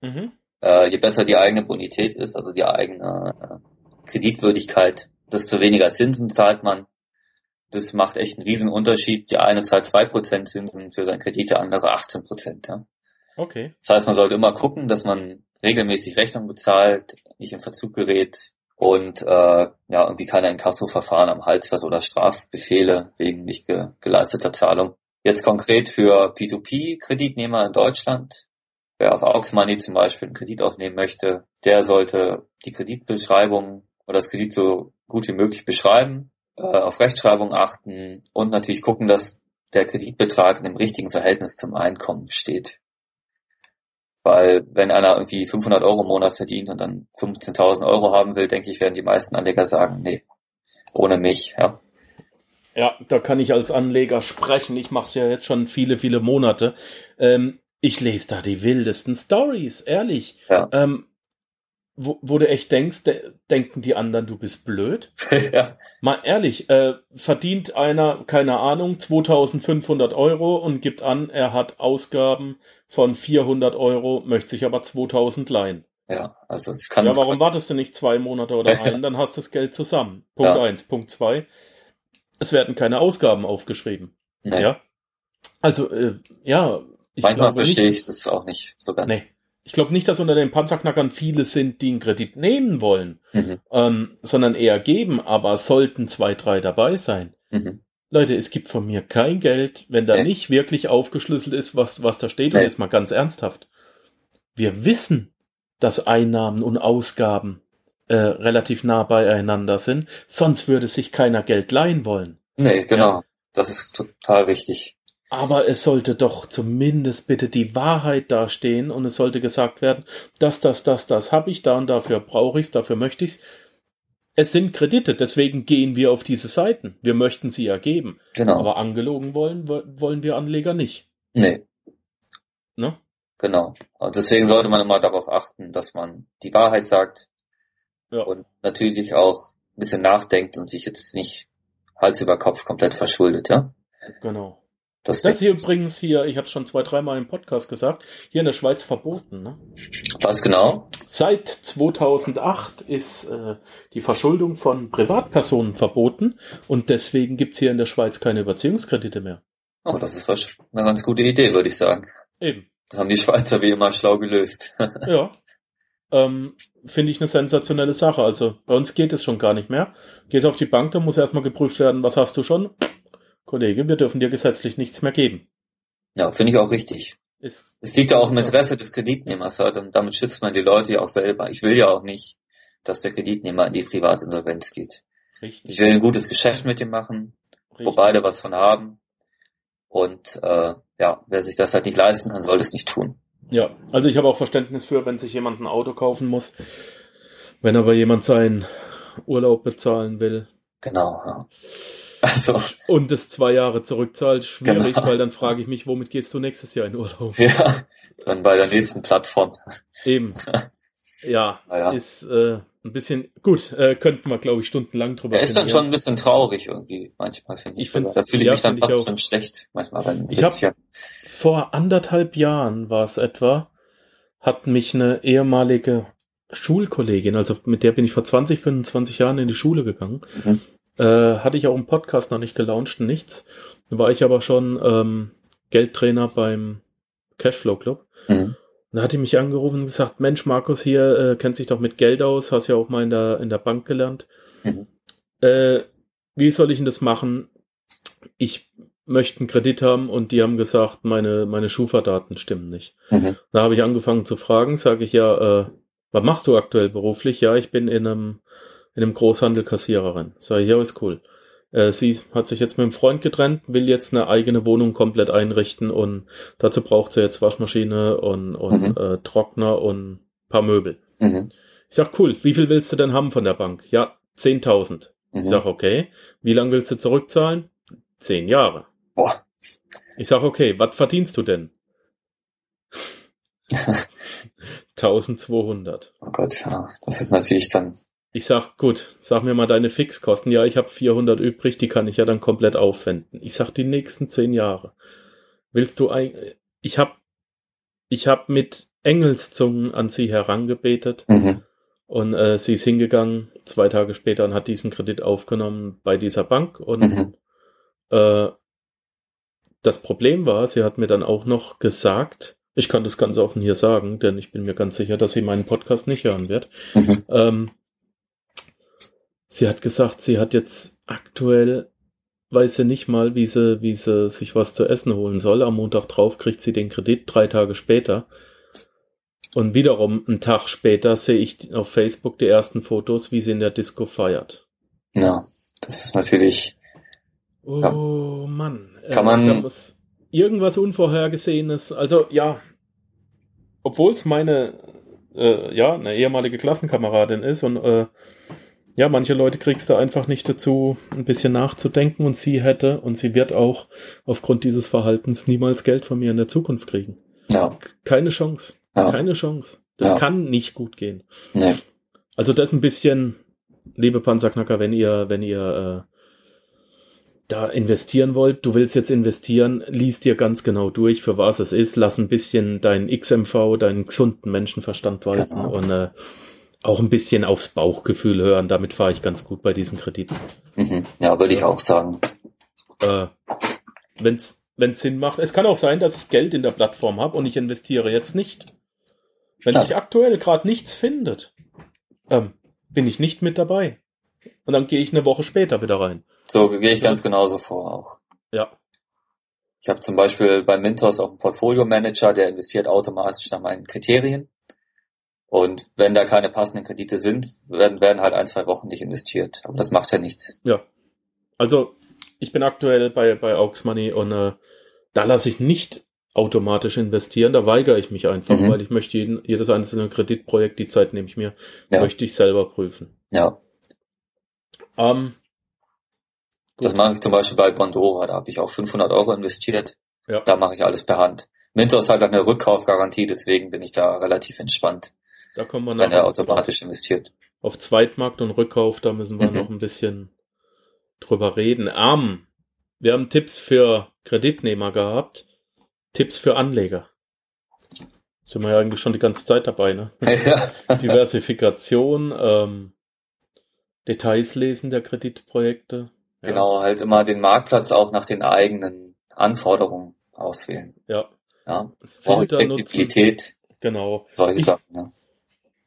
Mhm. Äh, je besser die eigene Bonität ist, also die eigene äh, Kreditwürdigkeit, desto weniger Zinsen zahlt man. Das macht echt einen riesen Unterschied. Die eine zahlt zwei Prozent Zinsen für seinen Kredit, der andere 18%. Ja? Okay. Das heißt, man sollte immer gucken, dass man regelmäßig Rechnung bezahlt, nicht in Verzug gerät und äh, ja irgendwie keine Inkasso-Verfahren am Hals hat oder Strafbefehle wegen nicht ge geleisteter Zahlung. Jetzt konkret für P2P-Kreditnehmer in Deutschland, wer auf Aux Money zum Beispiel einen Kredit aufnehmen möchte, der sollte die Kreditbeschreibung oder das Kredit so gut wie möglich beschreiben, äh, auf Rechtschreibung achten und natürlich gucken, dass der Kreditbetrag in dem richtigen Verhältnis zum Einkommen steht. Weil wenn einer irgendwie 500 Euro im Monat verdient und dann 15.000 Euro haben will, denke ich, werden die meisten Anleger sagen, nee, ohne mich. Ja, Ja, da kann ich als Anleger sprechen. Ich mache es ja jetzt schon viele, viele Monate. Ähm, ich lese da die wildesten Stories, ehrlich. Ja. Ähm, wo, wo du echt denkst, de denken die anderen, du bist blöd? ja, Mal ehrlich, äh, verdient einer, keine Ahnung, 2500 Euro und gibt an, er hat Ausgaben von 400 Euro, möchte sich aber 2000 leihen. ja, also es kann. Ja, warum wartest du nicht zwei Monate oder einen, dann hast du das Geld zusammen. Punkt Ja. eins. Punkt zwei. Es werden keine Ausgaben aufgeschrieben. Nee, Ja. Also, äh, ja, ich manchmal verstehe nicht, ich das auch nicht so ganz. Nee. Ich glaube nicht, dass unter den Panzerknackern viele sind, die einen Kredit nehmen wollen, Mhm. ähm, sondern eher geben, aber sollten zwei, drei dabei sein. Mhm. Leute, es gibt von mir kein Geld, wenn da Nee. nicht wirklich aufgeschlüsselt ist, was, was da steht. Und Nee. jetzt mal ganz ernsthaft. Wir wissen, dass Einnahmen und Ausgaben äh, relativ nah beieinander sind, sonst würde sich keiner Geld leihen wollen. Nee, genau. Das ist total wichtig. Aber es sollte doch zumindest bitte die Wahrheit dastehen und es sollte gesagt werden, das, das, das, das habe ich da und dafür brauche ich es, dafür möchte ich es. Es sind Kredite, deswegen gehen wir auf diese Seiten. Wir möchten sie ja geben. Genau. Aber angelogen wollen, wo- wollen wir Anleger nicht. nee, Ne? genau. Und deswegen sollte man immer darauf achten, dass man die Wahrheit sagt Ja. und natürlich auch ein bisschen nachdenkt und sich jetzt nicht Hals über Kopf komplett verschuldet, ja? Genau. Das, Das hier übrigens hier, ich habe es schon zwei, dreimal im Podcast gesagt, hier in der Schweiz verboten. Ne? Was genau? Seit 2008 ist äh, die Verschuldung von Privatpersonen verboten und deswegen gibt's hier in der Schweiz keine Überziehungskredite mehr. Oh, das ist eine ganz gute Idee, würde ich sagen. Eben. Das haben die Schweizer wie immer schlau gelöst. Ja. Ähm, Finde ich eine sensationelle Sache. Also bei uns geht es schon gar nicht mehr. Gehst auf die Bank, dann muss erstmal geprüft werden, was hast du schon? Kollege, wir dürfen dir gesetzlich nichts mehr geben. ja, finde ich auch richtig. Ist, Es liegt ja auch im Interesse des Kreditnehmers halt und damit schützt man die Leute ja auch selber. Ich will ja auch nicht, dass der Kreditnehmer in die Privatinsolvenz geht. richtig. Ich will ein gutes Geschäft mit ihm machen, wo richtig. beide was von haben. Und äh, ja, wer sich das halt nicht leisten kann, soll das nicht tun. Ja, also ich habe auch Verständnis für, wenn sich jemand ein Auto kaufen muss. Wenn aber jemand seinen Urlaub bezahlen will Genau. Ja. Also, und es zwei Jahre zurückzahlt, schwierig, Genau. weil dann frage ich mich, womit gehst du nächstes Jahr in Urlaub? ja, dann bei der nächsten Plattform. Eben. Ja, Naja. ist äh, ein bisschen gut, äh, könnten wir, glaube ich, stundenlang drüber Er ist dann schon ein bisschen traurig irgendwie, manchmal finde ich. Ich find's- da fühle ich ja, mich dann fast schon schlecht, manchmal. Ein Ich hab-. Vor anderthalb Jahren war es etwa, hat mich eine ehemalige Schulkollegin, also mit der bin ich vor 20, 25 Jahren in die Schule gegangen, Mhm. Äh, hatte ich auch einen Podcast noch nicht gelauncht, nichts. Da war ich aber schon ähm, Geldtrainer beim Cashflow Club. Mhm. Da hat die mich angerufen und gesagt, Mensch, Markus hier äh, kennt sich doch mit Geld aus, hast ja auch mal in der, in der Bank gelernt. Mhm. Äh, wie soll ich denn das machen? Ich möchte einen Kredit haben und die haben gesagt, meine, meine Schufa-Daten stimmen nicht. Mhm. Da habe ich angefangen zu fragen, sage ich ja, äh, was machst du aktuell beruflich? Ja, ich bin in einem, in einem Großhandel Kassiererin. Sag ich, ja, ist cool. Äh, sie hat sich jetzt mit einem Freund getrennt, will jetzt eine eigene Wohnung komplett einrichten und dazu braucht sie jetzt Waschmaschine und, und Mhm. äh, Trockner und ein paar Möbel. Mhm. Ich sag, cool, wie viel willst du denn haben von der Bank? Ja, 10.000. Mhm. Ich sag, okay, wie lange willst du zurückzahlen? Zehn Jahre. Boah. Ich sag, okay, was verdienst du denn? 1200. Oh Gott, ja. Das ist natürlich dann. Ich sag, gut, sag mir mal deine Fixkosten. Ja, ich habe 400 übrig, die kann ich ja dann komplett aufwenden. Ich sag, die nächsten zehn Jahre. Willst du ein, ich hab, ich hab mit Engelszungen an sie herangebetet Mhm. und äh, sie ist hingegangen, zwei Tage später und hat diesen Kredit aufgenommen bei dieser Bank und Mhm. äh, das Problem war, sie hat mir dann auch noch gesagt, ich kann das ganz offen hier sagen, denn ich bin mir ganz sicher, dass sie meinen Podcast nicht hören wird. Mhm. Ähm, sie hat gesagt, sie hat jetzt aktuell, weiß sie nicht mal, wie sie, wie sie sich was zu essen holen soll. Am Montag drauf kriegt sie den Kredit, drei Tage später. Und wiederum einen Tag später sehe ich auf Facebook die ersten Fotos, wie sie in der Disco feiert. Ja. Das ist natürlich. Oh Mann. Kann man- da muss irgendwas Unvorhergesehenes. Also ja, obwohl es meine, äh, ja, eine ehemalige Klassenkameradin ist und äh, ja, manche Leute kriegst du einfach nicht dazu, ein bisschen nachzudenken und sie hätte und sie wird auch aufgrund dieses Verhaltens niemals Geld von mir in der Zukunft kriegen. Ja. Keine Chance. Ja. Keine Chance. Das Ja. kann nicht gut gehen. Nee. Also das ein bisschen, liebe Panzerknacker, wenn ihr, wenn ihr äh, da investieren wollt, du willst jetzt investieren, lies dir ganz genau durch, für was es ist, lass ein bisschen deinen XMV, deinen gesunden Menschenverstand walten Genau. und äh, auch ein bisschen aufs Bauchgefühl hören. Damit fahre ich ganz gut bei diesen Krediten. Mhm. Ja, würde ich auch sagen. Äh, wenn's wenn's Sinn macht. Es kann auch sein, dass ich Geld in der Plattform habe und ich investiere jetzt nicht. Wenn sich aktuell gerade nichts findet, ähm, bin ich nicht mit dabei. Und dann gehe ich eine Woche später wieder rein. So gehe ich ganz genauso vor auch. Ja. Ich habe zum Beispiel bei Mintos auch einen Portfolio-Manager, der investiert automatisch nach meinen Kriterien. Und wenn da keine passenden Kredite sind, werden, werden halt ein, zwei Wochen nicht investiert. Aber das macht ja nichts. Ja. Also, ich bin aktuell bei, bei Aux Money und äh, da lasse ich nicht automatisch investieren, da weigere ich mich einfach, Mhm. weil ich möchte jeden, jedes einzelne Kreditprojekt, die Zeit nehme ich mir, Ja. möchte ich selber prüfen. Ja, Ähm, das mache ich zum Beispiel bei Bondora. Da habe ich auch 500 Euro investiert. Ja. Da mache ich alles per Hand. Mintos hat eine Rückkaufgarantie, deswegen bin ich da relativ entspannt, Da kommen wir wenn er automatisch investiert. auf Zweitmarkt und Rückkauf, da müssen wir Mhm. noch ein bisschen drüber reden. Am wir haben Tipps für Kreditnehmer gehabt, Tipps für Anleger. Sind wir ja eigentlich schon die ganze Zeit dabei, ne? ja. Diversifikation, ähm, Details lesen der Kreditprojekte. Ja, Genau, halt immer den Marktplatz auch nach den eigenen Anforderungen auswählen. Ja. Ja. Braucht Filter nutzen. Flexibilität, Genau. solche Ich- Sachen. Ne?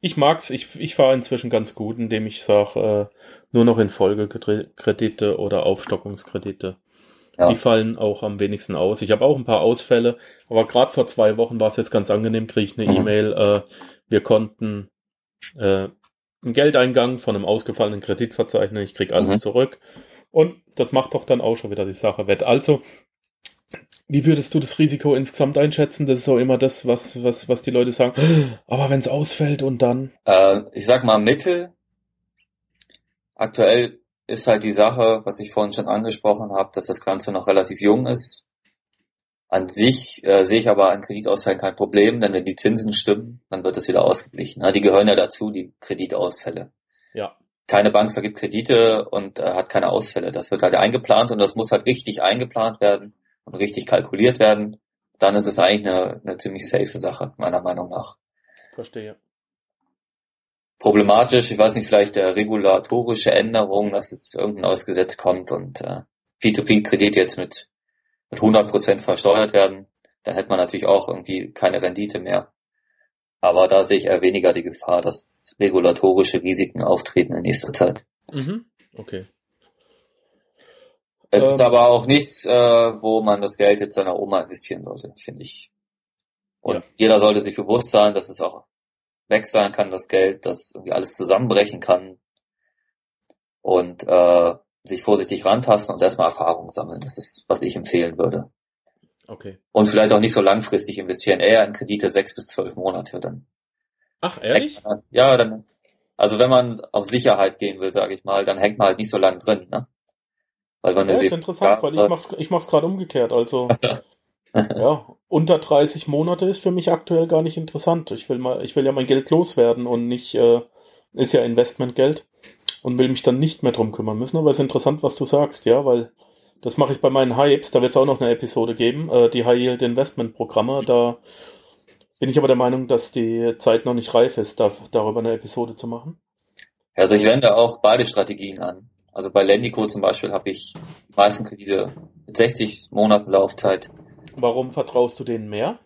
Ich mag's, ich, ich fahre inzwischen ganz gut, indem ich sage, äh, nur noch in Folgekredite oder Aufstockungskredite. Ja. Die fallen auch am wenigsten aus. Ich habe auch ein paar Ausfälle, aber gerade vor zwei Wochen war es jetzt ganz angenehm, kriege ich eine Mhm. E-Mail, äh, wir konnten äh, einen Geldeingang von einem ausgefallenen Kredit verzeichnen, ich krieg alles Mhm. zurück. Und das macht doch dann auch schon wieder die Sache wett. Also, wie würdest du das Risiko insgesamt einschätzen? Das ist auch immer das, was, was, was die Leute sagen. Aber wenn es ausfällt und dann. Äh, ich sag mal Mittel. Aktuell ist halt die Sache, was ich vorhin schon angesprochen habe, dass das Ganze noch relativ jung ist. An sich äh, sehe ich aber an Kreditausfällen kein Problem, denn wenn die Zinsen stimmen, dann wird das wieder ausgeglichen. Ja, die gehören ja dazu, die Kreditausfälle. Ja, Keine Bank vergibt Kredite und äh, hat keine Ausfälle. Das wird halt eingeplant und das muss halt richtig eingeplant werden und richtig kalkuliert werden. Dann ist es eigentlich eine, eine ziemlich safe Sache, meiner Meinung nach. verstehe. problematisch. Ich weiß nicht, vielleicht äh, regulatorische Änderungen, dass jetzt irgendein neues Gesetz kommt und äh, P2P-Kredite jetzt mit, mit 100% versteuert werden. Dann hätte man natürlich auch irgendwie keine Rendite mehr. Aber da sehe ich eher weniger die Gefahr, dass regulatorische Risiken auftreten in nächster Zeit. Mhm. Okay. Es ist Ähm. aber auch nichts, äh, wo man das Geld jetzt seiner Oma investieren sollte, finde ich. Und Ja. jeder sollte sich bewusst sein, dass es auch weg sein kann, das Geld, dass irgendwie alles zusammenbrechen kann. Und äh, sich vorsichtig rantasten und erstmal Erfahrung sammeln. Das ist, was ich empfehlen würde. Okay. Und vielleicht auch nicht so langfristig investieren, eher in Kredite sechs bis zwölf Monate. Dann Ach, ehrlich? hängt man, ja, dann, also wenn man auf Sicherheit gehen will, sage ich mal, dann hängt man halt nicht so lang drin, ne? Wenn Ja, ist interessant, weil ich mach's, ich mach's gerade umgekehrt. Also, ja, unter 30 Monate ist für mich aktuell gar nicht interessant. Ich will mal, ich will ja mein Geld loswerden und nicht, äh, ist ja Investmentgeld und will mich dann nicht mehr drum kümmern müssen. Aber es ist interessant, was du sagst, ja, weil das mache ich bei meinen Hypes. Da wird es auch noch eine Episode geben, äh, die High Yield Investment Programme. Da bin ich aber der Meinung, dass die Zeit noch nicht reif ist, da, darüber eine Episode zu machen. Also ich wende auch beide Strategien an. Also bei Lendico zum Beispiel habe ich die meisten Kredite mit 60 Monaten Laufzeit. Warum vertraust du denen mehr?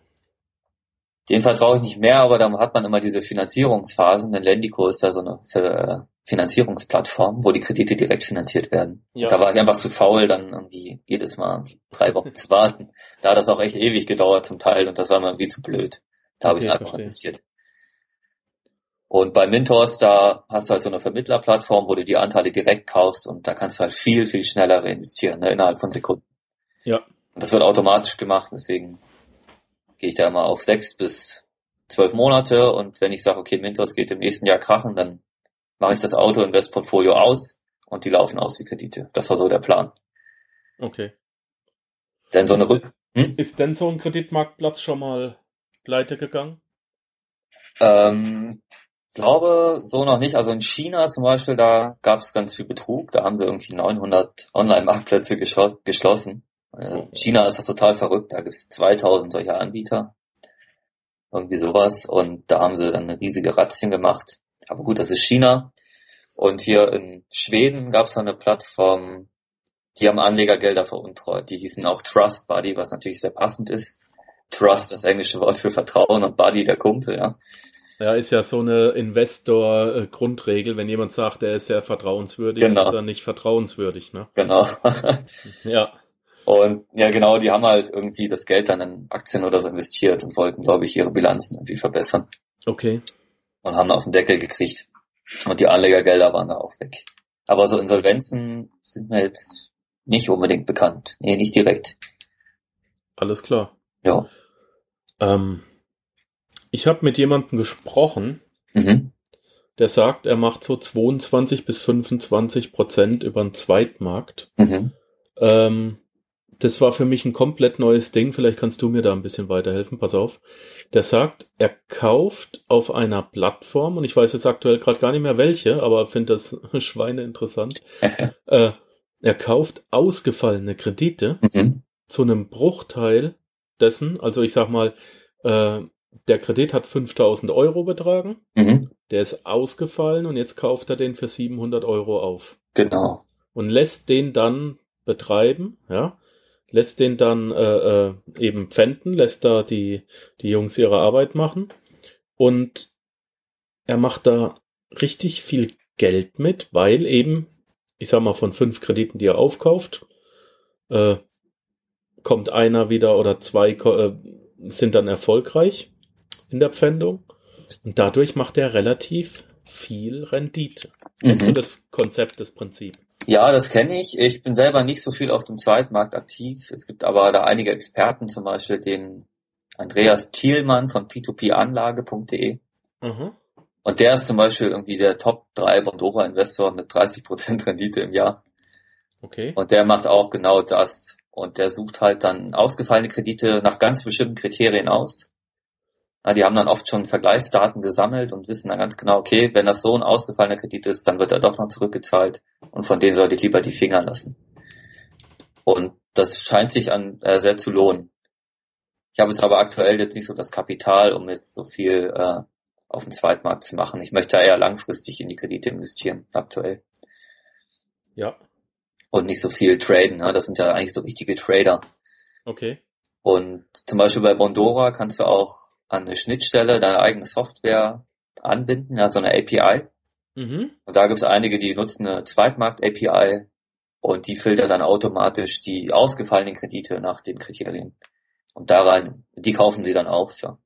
Den vertraue ich nicht mehr, aber dann hat man immer diese Finanzierungsphasen. Denn Lendico ist ja so eine äh, Finanzierungsplattform, wo die Kredite direkt finanziert werden. Ja. Da war ich einfach zu faul, dann irgendwie jedes Mal drei Wochen zu warten. Da hat das auch echt ewig gedauert zum Teil und das war mir irgendwie zu blöd. Da habe Okay, ich einfach verstehe. investiert. Und bei Mintos, da hast du halt so eine Vermittlerplattform, wo du die Anteile direkt kaufst und da kannst du halt viel, viel schneller reinvestieren, ne, innerhalb von Sekunden. Ja, Und das wird automatisch gemacht, deswegen gehe ich da immer auf sechs bis zwölf Monate und wenn ich sage, okay, Mintos geht im nächsten Jahr krachen, dann mache ich das Auto-Invest-Portfolio aus und die laufen aus, die Kredite. Das war so der Plan. okay. Denn so eine Ist- Rück... Hm? Ist denn so ein Kreditmarktplatz schon mal pleite gegangen? Ähm, glaube so noch nicht. Also in China zum Beispiel, da gab es ganz viel Betrug. Da haben sie irgendwie 900 Online-Marktplätze geschlo- geschlossen. Äh, Oh. China ist das total verrückt. Da gibt es 2000 solcher Anbieter. Irgendwie sowas. Und da haben sie dann riesige Razzien gemacht. Aber gut, das ist China. Und hier in Schweden gab es eine Plattform, die haben Anlegergelder veruntreut. Die hießen auch Trust Buddy, was natürlich sehr passend ist. Trust, das englische Wort für Vertrauen und Buddy, der Kumpel, ja. Ja, ist ja so eine Investor-Grundregel, wenn jemand sagt, er ist sehr vertrauenswürdig, Genau. ist er nicht vertrauenswürdig, ne? Genau. Ja, Und ja, genau, die haben halt irgendwie das Geld dann in Aktien oder so investiert und wollten, glaube ich, ihre Bilanzen irgendwie verbessern okay. und haben auf den Deckel gekriegt. Und die Anlegergelder waren da auch weg. Aber so Insolvenzen sind mir jetzt nicht unbedingt bekannt. Nee, nicht direkt. Alles klar. Ja. Ähm, ich habe mit jemandem gesprochen, Mhm. der sagt, er macht so 22 bis 25 Prozent über den Zweitmarkt. Mhm. Ähm, das war für mich ein komplett neues Ding. Vielleicht kannst du mir da ein bisschen weiterhelfen. Pass auf. Der sagt, er kauft auf einer Plattform, und ich weiß jetzt aktuell gerade gar nicht mehr welche, aber finde das Schweine interessant. äh, er kauft ausgefallene Kredite Mhm. zu einem Bruchteil dessen, also ich sag mal, äh, der Kredit hat 5000 Euro betragen, Mhm. der ist ausgefallen und jetzt kauft er den für 700 Euro auf. Genau. und lässt den dann betreiben, ja, lässt den dann äh, äh, eben pfänden, lässt da die, die Jungs ihre Arbeit machen. Und er macht da richtig viel Geld mit, weil eben, ich sag mal, von fünf Krediten, die er aufkauft, äh, kommt einer wieder oder zwei äh, sind dann erfolgreich in der Pfändung und dadurch macht er relativ viel Rendite. Mhm. das Konzept, das Prinzip? Ja, das kenne ich. Ich bin selber nicht so viel auf dem Zweitmarkt aktiv. Es gibt aber da einige Experten, zum Beispiel den Andreas Thielmann von p2panlage.de. Aha. Und der ist zum Beispiel irgendwie der Top 3 Bondora-Investor mit 30% Rendite im Jahr. Okay. Und der macht auch genau das. Und der sucht halt dann ausgefallene Kredite nach ganz bestimmten Kriterien aus. Ja, die haben dann oft schon Vergleichsdaten gesammelt und wissen dann ganz genau, okay, wenn das so ein ausgefallener Kredit ist, dann wird er doch noch zurückgezahlt. Und von denen sollte ich lieber die Finger lassen. Und das scheint sich an äh, sehr zu lohnen. Ich habe jetzt aber aktuell jetzt nicht so das Kapital, um jetzt so viel äh, auf dem Zweitmarkt zu machen. Ich möchte eher langfristig in die Kredite investieren, aktuell. Ja. Und nicht so viel traden. Ne? Das sind ja eigentlich so richtige Trader. Okay. Und zum Beispiel bei Bondora kannst du auch an eine Schnittstelle deine eigene Software anbinden, ja, so eine API. Mhm. Und da gibt es einige, die nutzen eine Zweitmarkt-API und die filtert dann automatisch die ausgefallenen Kredite nach den Kriterien. Und daran, die kaufen sie dann auf, ja.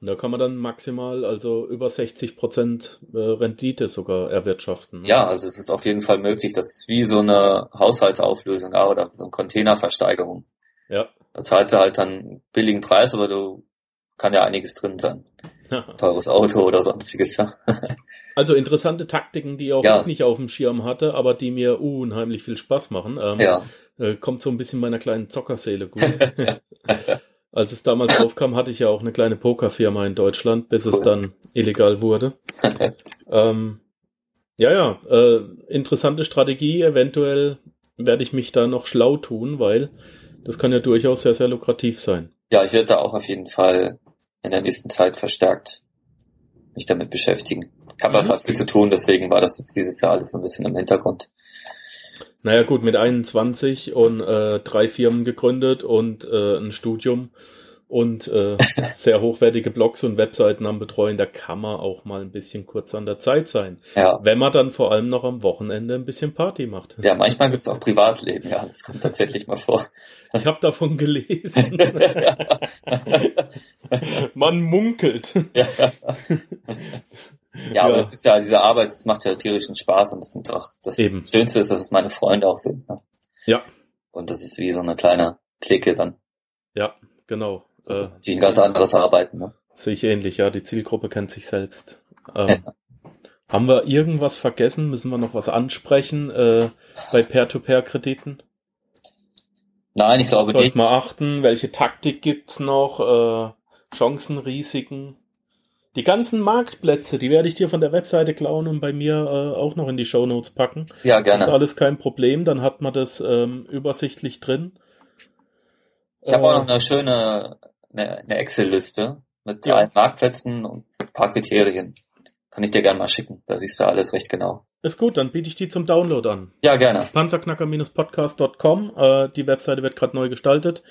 Und da kann man dann maximal, also über 60 Prozent äh, Rendite sogar erwirtschaften. ne? Ja, also es ist auf jeden Fall möglich, das ist wie so eine Haushaltsauflösung ja, oder so eine Containerversteigerung. Ja. Da zahlst du halt dann einen billigen Preis, aber du kann ja einiges drin sein. Teures Auto oder sonstiges, ja. Also interessante Taktiken, die auch Ja. ich nicht auf dem Schirm hatte, aber die mir unheimlich viel Spaß machen. Ähm, Ja, äh, kommt so ein bisschen meiner kleinen Zockerseele gut. Als es damals aufkam, hatte ich ja auch eine kleine Pokerfirma in Deutschland, bis es Cool. dann illegal wurde. ähm, ja, ja, äh, interessante Strategie. Eventuell werde ich mich da noch schlau tun, weil das kann ja durchaus sehr, sehr lukrativ sein. ja, ich werde da auch auf jeden Fall in der nächsten Zeit verstärkt mich damit beschäftigen. Ich habe Mhm. halt gerade viel zu tun, deswegen war das jetzt dieses Jahr alles so ein bisschen im Hintergrund. Naja gut, mit 21 und äh, drei Firmen gegründet und äh, ein Studium und äh, sehr hochwertige Blogs und Webseiten am Betreuen, da kann man auch mal ein bisschen kurz an der Zeit sein. Ja, Wenn man dann vor allem noch am Wochenende ein bisschen Party macht. ja manchmal gibt's auch Privatleben, ja, das kommt tatsächlich mal vor. Ich habe davon gelesen. man munkelt. ja. ja, aber Ja. das ist ja diese Arbeit, das macht ja tierischen Spaß und das sind auch das Eben. Schönste ist, dass es meine Freunde auch sind. Ne? Ja, Und das ist wie so eine kleine Clique dann, ja, genau. Äh, die ein ganz anderes arbeiten. Ne? Sehe ich ähnlich, ja. Die Zielgruppe kennt sich selbst. Ähm, haben wir irgendwas vergessen? Müssen wir noch was ansprechen äh, bei Peer-to-Peer-Krediten? Nein, ich glaube Sollte nicht. man achten, welche Taktik gibt's noch? Äh, Chancen, Risiken? Die ganzen Marktplätze, die werde ich dir von der Webseite klauen und bei mir äh, auch noch in die Shownotes packen. Ja, Das ist gerne. alles kein Problem, dann hat man das ähm, übersichtlich drin. Ich habe Äh, auch noch eine schöne eine, eine Excel-Liste mit Ja. allen Marktplätzen und ein paar Kriterien. Kann ich dir gerne mal schicken. Da siehst du alles recht genau. Ist gut, dann biete ich die zum Download an. Ja, gerne. panzerknacker-podcast.com. Äh, die Webseite wird gerade neu gestaltet.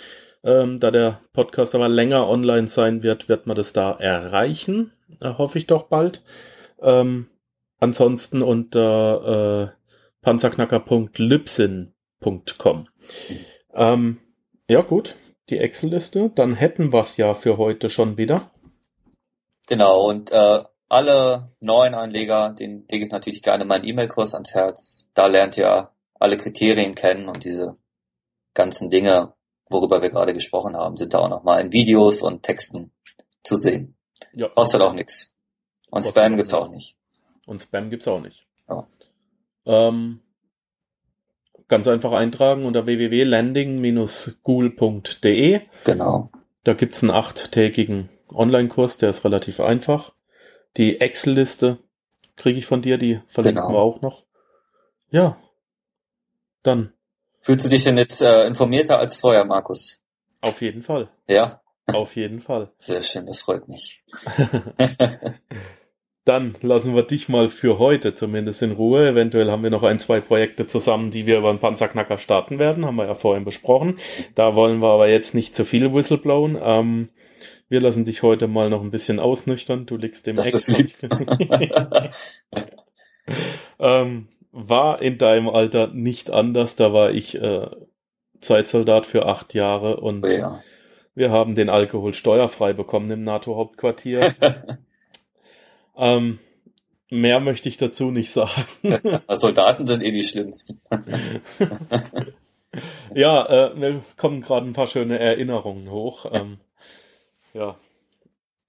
Ähm, da der Podcast aber länger online sein wird, wird man das da erreichen. Äh, hoffe ich doch bald. Ähm, ansonsten unter äh, panzerknacker.lipsin.com. Ähm, ja, gut. Die Excel-Liste. Dann hätten wir es ja für heute schon wieder. Genau. Und äh, alle neuen Anleger, den lege ich natürlich gerne meinen E-Mail-Kurs ans Herz. Da lernt ihr alle Kriterien kennen und diese ganzen Dinge, worüber wir gerade gesprochen haben, sind da auch nochmal in Videos und Texten zu sehen. Ja. Kostet auch nichts. Und Kostet Spam gibt's nichts. auch nicht. Und Spam gibt's auch nicht. Ja. Ähm, ganz einfach eintragen unter www.landing-school.de. Genau. Da gibt's einen achttägigen Online-Kurs, der ist relativ einfach. Die Excel-Liste kriege ich von dir, die verlinken Genau. wir auch noch. Ja. Dann Fühlst du dich denn jetzt äh, informierter als vorher, Markus? auf jeden Fall. Ja, Auf jeden Fall. sehr schön, das freut mich. Dann lassen wir dich mal für heute zumindest in Ruhe. Eventuell haben wir noch ein, zwei Projekte zusammen, die wir über den Panzerknacker starten werden. Haben wir ja vorhin besprochen. Da wollen wir aber jetzt nicht zu viel whistleblowen. Ähm, wir lassen dich heute mal noch ein bisschen ausnüchtern. Du liegst ist lieb. ähm, war in deinem Alter nicht anders. Da war ich äh, Zeitsoldat für acht Jahre und Oh ja. wir haben den Alkohol steuerfrei bekommen im NATO-Hauptquartier. ähm, mehr möchte ich dazu nicht sagen. Soldaten sind eh die schlimmsten. ja, äh, mir kommen gerade ein paar schöne Erinnerungen hoch. Ähm, ja,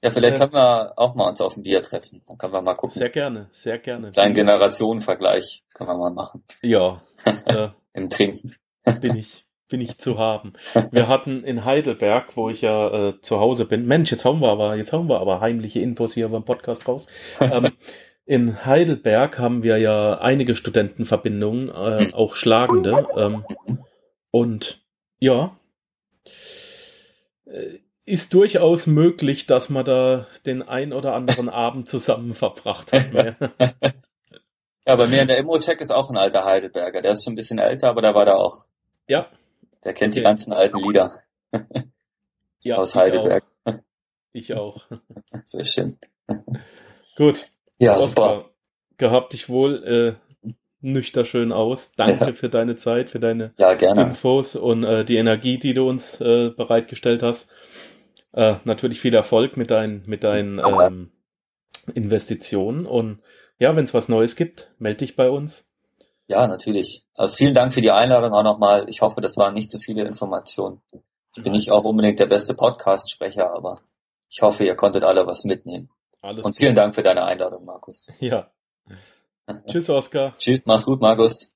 Ja, vielleicht Äh. können wir auch mal uns auf ein Bier treffen. Dann können wir mal gucken. sehr gerne, sehr gerne. Kleinen Generationenvergleich können wir mal machen. Ja, äh, Im Trinken. bin ich, bin ich zu haben. Wir hatten in Heidelberg, wo ich ja äh, zu Hause bin. Mensch, jetzt hauen wir aber, jetzt hauen wir aber heimliche Infos hier beim Podcast raus. Ähm, in Heidelberg haben wir ja einige Studentenverbindungen, äh, auch schlagende. Ähm, und ja, äh, ist durchaus möglich, dass man da den ein oder anderen Abend zusammen verbracht hat. Ja, bei mir in der Immo-Check ist auch ein alter Heidelberger. Der ist schon ein bisschen älter, aber der war da auch. ja, Der kennt die Okay. ganzen alten Lieder ja, aus ich Heidelberg. Auch. Ich auch. Sehr schön. Gut. Ja, super. Oskar, gehabt dich wohl, äh, nüchter schön aus. Danke Ja. für deine Zeit, für deine Ja. Infos und äh, die Energie, die du uns äh, bereitgestellt hast. Äh, natürlich viel Erfolg mit deinen, mit deinen ähm, Investitionen und ja, wenn es was Neues gibt, melde dich bei uns. Ja, natürlich. Also vielen Dank für die Einladung auch nochmal. Ich hoffe, das waren nicht zu viele Informationen. Ich bin nicht auch unbedingt der beste Podcast-Sprecher, aber ich hoffe, ihr konntet alle was mitnehmen. Alles Und vielen Dank für deine Einladung, Markus. Ja. Tschüss, Oskar. Tschüss, mach's gut, Markus.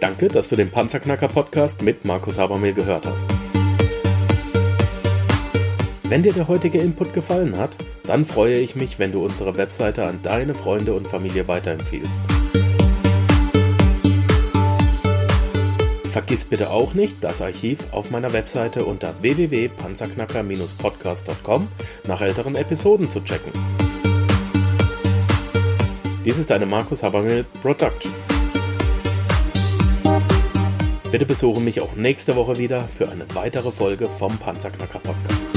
Danke, dass du den Panzerknacker-Podcast mit Markus Habermehl gehört hast. Wenn dir der heutige Input gefallen hat, dann freue ich mich, wenn du unsere Webseite an deine Freunde und Familie weiterempfiehlst. Vergiss bitte auch nicht, das Archiv auf meiner Webseite unter www.panzerknacker-podcast.com nach älteren Episoden zu checken. Dies ist eine Markus Habermehl Production. Bitte besuche mich auch nächste Woche wieder für eine weitere Folge vom Panzerknacker Podcast.